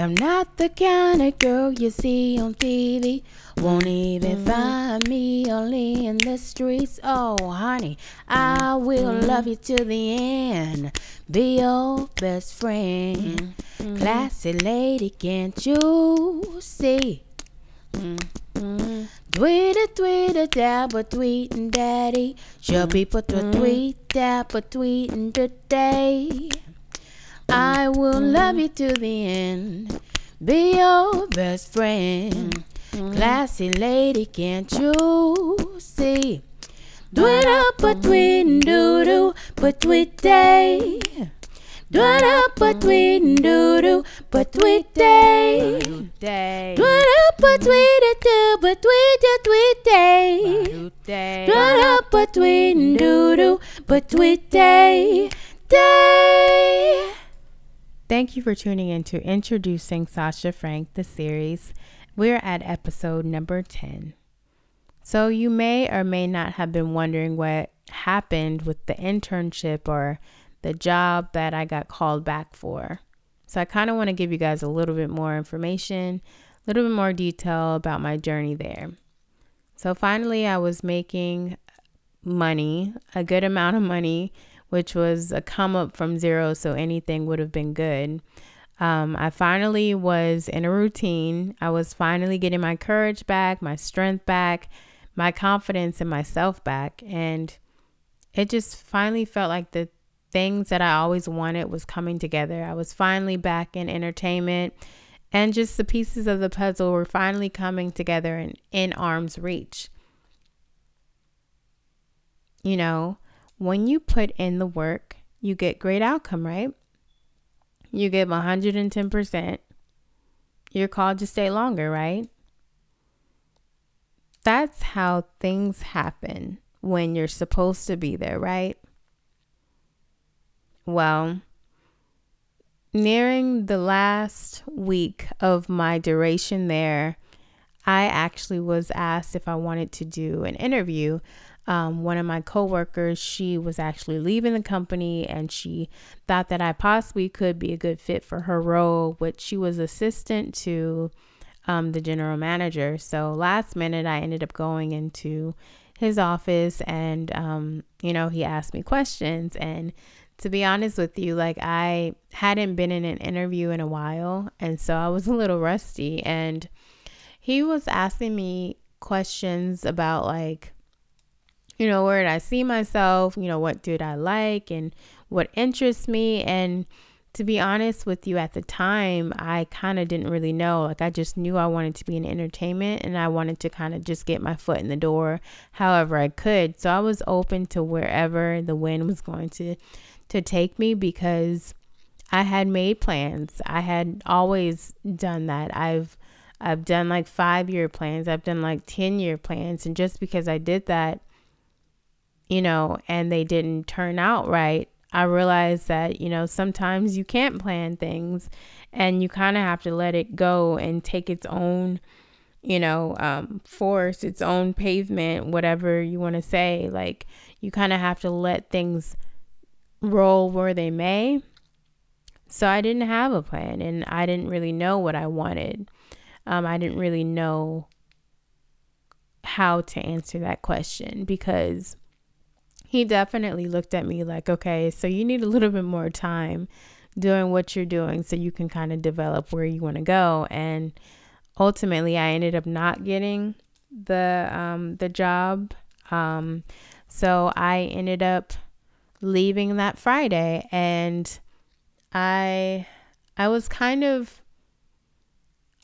I'm not the kind of girl you see on TV. Won't even mm-hmm. find me only in the streets. Oh, honey, I will mm-hmm. love you to the end. Be your best friend. Mm-hmm. Classy lady, can't you see? Tweet it, tweet it, dabba, tweeting daddy. Show people to tweet, dabba, tweeting today. I will love you to the end. Be your best friend. Classy lady, can't you see? Do it up, but tweet doo doo, but tweet day. Do it up, but tweet doo doo, but tweet day. Do it up, but tweet it too, but tweet day. Do it up, but tweet doo doo, but tweet day. Day. Thank you for tuning in to Introducing Sasha Frank, the series. We're at episode number 10. So, you may or may not have been wondering what happened with the internship or the job that I got called back for. So, I kind of want to give you guys a little bit more information, a little bit more detail about my journey there. So, finally, I was making money, a good amount of money which was a come up from zero, so anything would have been good. Um, I finally was in a routine. I was finally getting my courage back, my strength back, my confidence in myself back. And it just finally felt like the things that I always wanted was coming together. I was finally back in entertainment, and just the pieces of the puzzle were finally coming together and in arm's reach. You know, when you put in the work, you get great outcome, right? You give 110%. You're called to stay longer, right? That's how things happen when you're supposed to be there, right? Well, nearing the last week of my duration there, I actually was asked if I wanted to do an interview um, one of my coworkers, she was actually leaving the company and she thought that I possibly could be a good fit for her role, which she was assistant to um, the general manager. So last minute, I ended up going into his office and, um, you know, he asked me questions. And to be honest with you, like I hadn't been in an interview in a while. And so I was a little rusty. And he was asking me questions about like, you know, where did I see myself? You know, what did I like and what interests me? And to be honest with you, at the time, I kind of didn't really know. Like, I just knew I wanted to be in entertainment and I wanted to kind of just get my foot in the door however I could. So I was open to wherever the wind was going to to take me because I had made plans. I had always done that. I've I've done like 5-year plans. I've done like 10-year plans and just because I did that you know, and they didn't turn out right, I realized that, you know, sometimes you can't plan things and you kind of have to let it go and take its own, you know, um, force, its own pavement, whatever you want to say. Like, you kind of have to let things roll where they may. So I didn't have a plan and I didn't really know what I wanted. Um, I didn't really know how to answer that question because he definitely looked at me like, okay, so you need a little bit more time doing what you're doing so you can kind of develop where you want to go. And ultimately, I ended up not getting the um, the job. Um, so I ended up leaving that Friday, and I I was kind of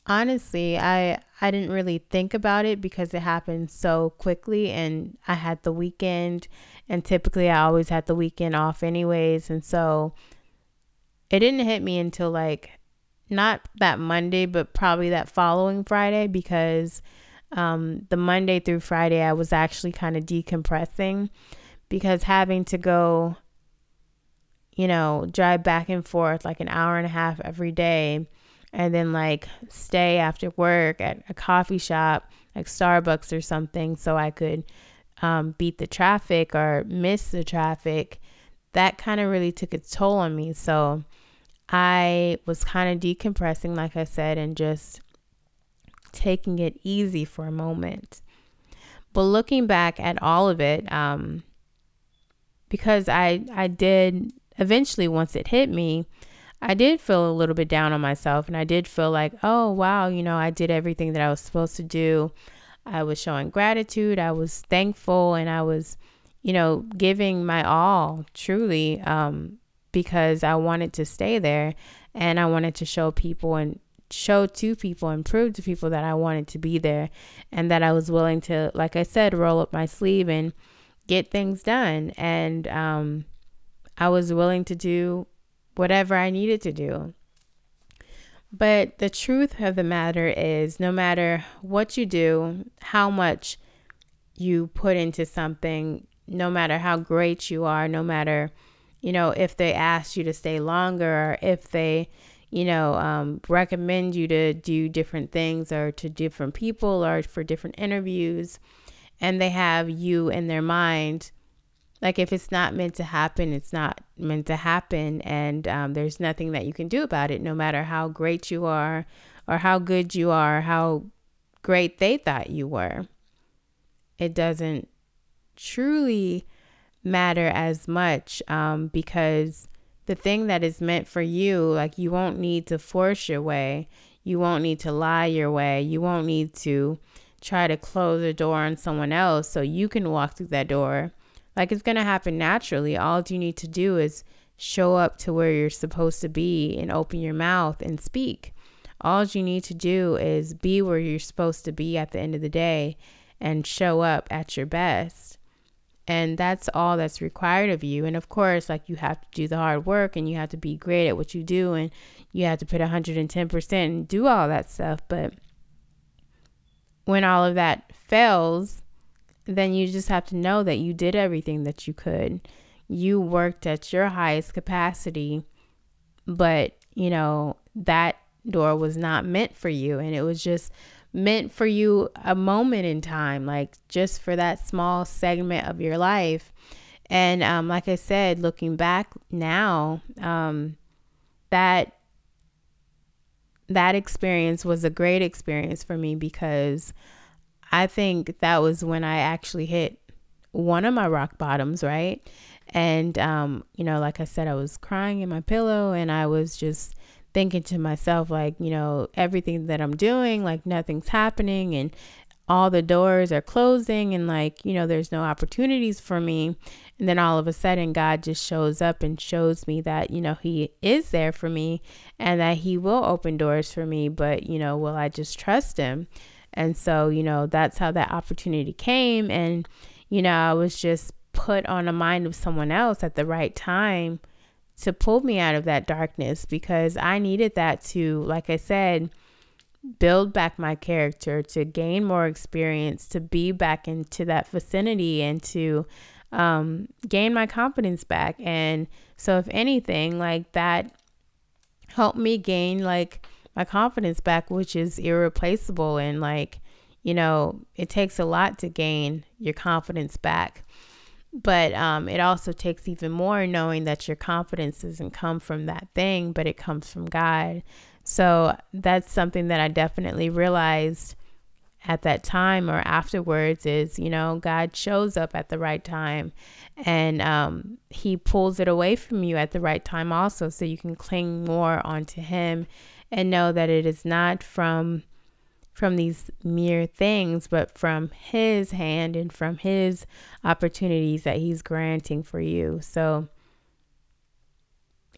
honestly I I didn't really think about it because it happened so quickly, and I had the weekend and typically I always had the weekend off anyways. And so it didn't hit me until like not that Monday, but probably that following Friday because um, the Monday through Friday I was actually kind of decompressing because having to go, you know, drive back and forth like an hour and a half every day and then like stay after work at a coffee shop like Starbucks or something so I could um, beat the traffic or miss the traffic, that kind of really took its toll on me. So I was kind of decompressing, like I said, and just taking it easy for a moment. But looking back at all of it, um, because I I did eventually once it hit me, I did feel a little bit down on myself, and I did feel like, oh wow, you know, I did everything that I was supposed to do. I was showing gratitude, I was thankful, and I was, you know, giving my all truly. Um, because I wanted to stay there and I wanted to show people and show to people and prove to people that I wanted to be there and that I was willing to, like I said, roll up my sleeve and get things done. And um, I was willing to do whatever I needed to do. But the truth of the matter is, no matter what you do, how much you put into something, no matter how great you are, no matter you know, if they ask you to stay longer or if they, you know, um, recommend you to do different things or to different people or for different interviews, and they have you in their mind. Like if it's not meant to happen, it's not meant to happen, and um, there's nothing that you can do about it, no matter how great you are, or how good you are, how great they thought you were. It doesn't truly matter as much um, because the thing that is meant for you, like you won't need to force your way, you won't need to lie your way, you won't need to try to close the door on someone else so you can walk through that door. Like it's going to happen naturally. All you need to do is show up to where you're supposed to be and open your mouth and speak. All you need to do is be where you're supposed to be at the end of the day and show up at your best and that's all that's required of you and of course like you have to do the hard work and you have to be great at what you do and you have to put 110% and do all that stuff but when all of that fails then you just have to know that you did everything that you could you worked at your highest capacity but you know that door was not meant for you and it was just meant for you a moment in time, like just for that small segment of your life. And um, like I said, looking back now, um, that that experience was a great experience for me because I think that was when I actually hit one of my rock bottoms, right? And um, you know, like I said, I was crying in my pillow and I was just thinking to myself, like, you know, everything that I'm doing, like nothing's happening and all the doors are closing and like, you know, there's no opportunities for me. And then all of a sudden, God just shows up and shows me that, you know, He is there for me and that He will open doors for me. But, you know, will I just trust Him? And so, you know, that's how that opportunity came. And, you know, I was just put on the mind of someone else at the right time to pull me out of that darkness because I needed that to, like I said, build back my character, to gain more experience, to be back into that vicinity and to um, gain my confidence back. And so, if anything, like that helped me gain like my confidence back, which is irreplaceable. And like, you know, it takes a lot to gain your confidence back. But um, it also takes even more knowing that your confidence doesn't come from that thing, but it comes from God. So that's something that I definitely realized at that time or afterwards is, you know, God shows up at the right time and um, He pulls it away from you at the right time also. So you can cling more onto Him and know that it is not from from these mere things, but from His hand and from His opportunities that He's granting for you. So,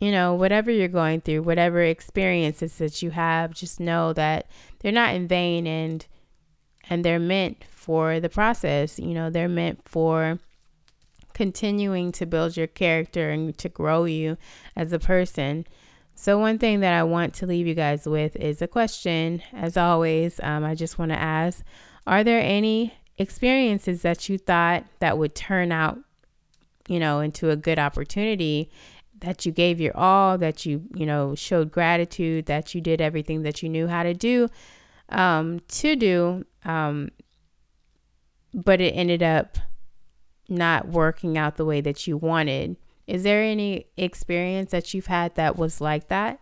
you know, whatever you're going through, whatever experiences that you have, just know that they're not in vain and and they're meant for the process. You know, they're meant for continuing to build your character and to grow you as a person. So, one thing that I want to leave you guys with is a question. As always, um, I just want to ask Are there any experiences that you thought that would turn out, you know, into a good opportunity? That you gave your all, that you, you know, showed gratitude, that you did everything that you knew how to do, um, to do, um, but it ended up not working out the way that you wanted Is there any experience that you've had that was like that?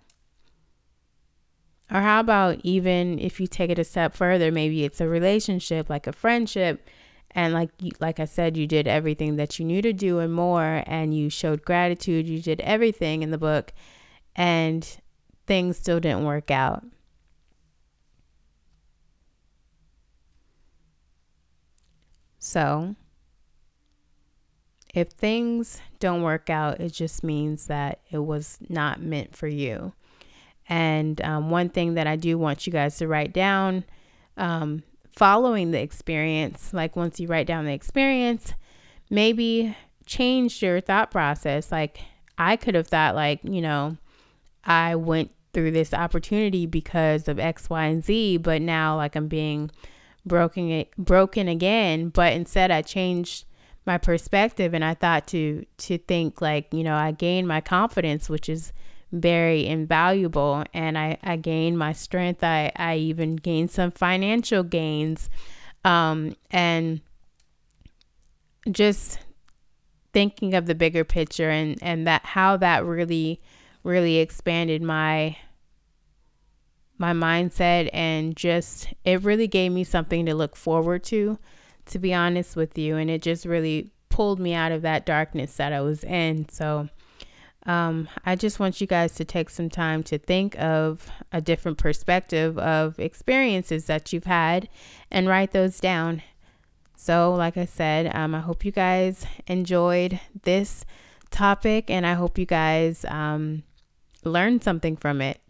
Or how about even if you take it a step further, maybe it's a relationship, like a friendship, and like like I said, you did everything that you knew to do and more, and you showed gratitude. You did everything in the book, and things still didn't work out. So, if things don't work out, it just means that it was not meant for you. And um, one thing that I do want you guys to write down um, following the experience, like once you write down the experience, maybe change your thought process. Like I could have thought, like, you know, I went through this opportunity because of X, Y, and Z, but now like I'm being broken broken again. But instead I changed my perspective and I thought to to think like, you know, I gained my confidence, which is very invaluable and I, I gained my strength. I, I even gained some financial gains. Um, and just thinking of the bigger picture and, and that how that really, really expanded my my mindset and just it really gave me something to look forward to to be honest with you and it just really pulled me out of that darkness that I was in so um, I just want you guys to take some time to think of a different perspective of experiences that you've had and write those down. So, like I said, um, I hope you guys enjoyed this topic and I hope you guys um, learned something from it.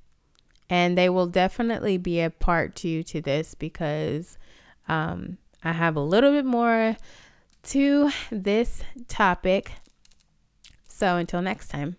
And they will definitely be a part two to this because um, I have a little bit more to this topic. So, until next time.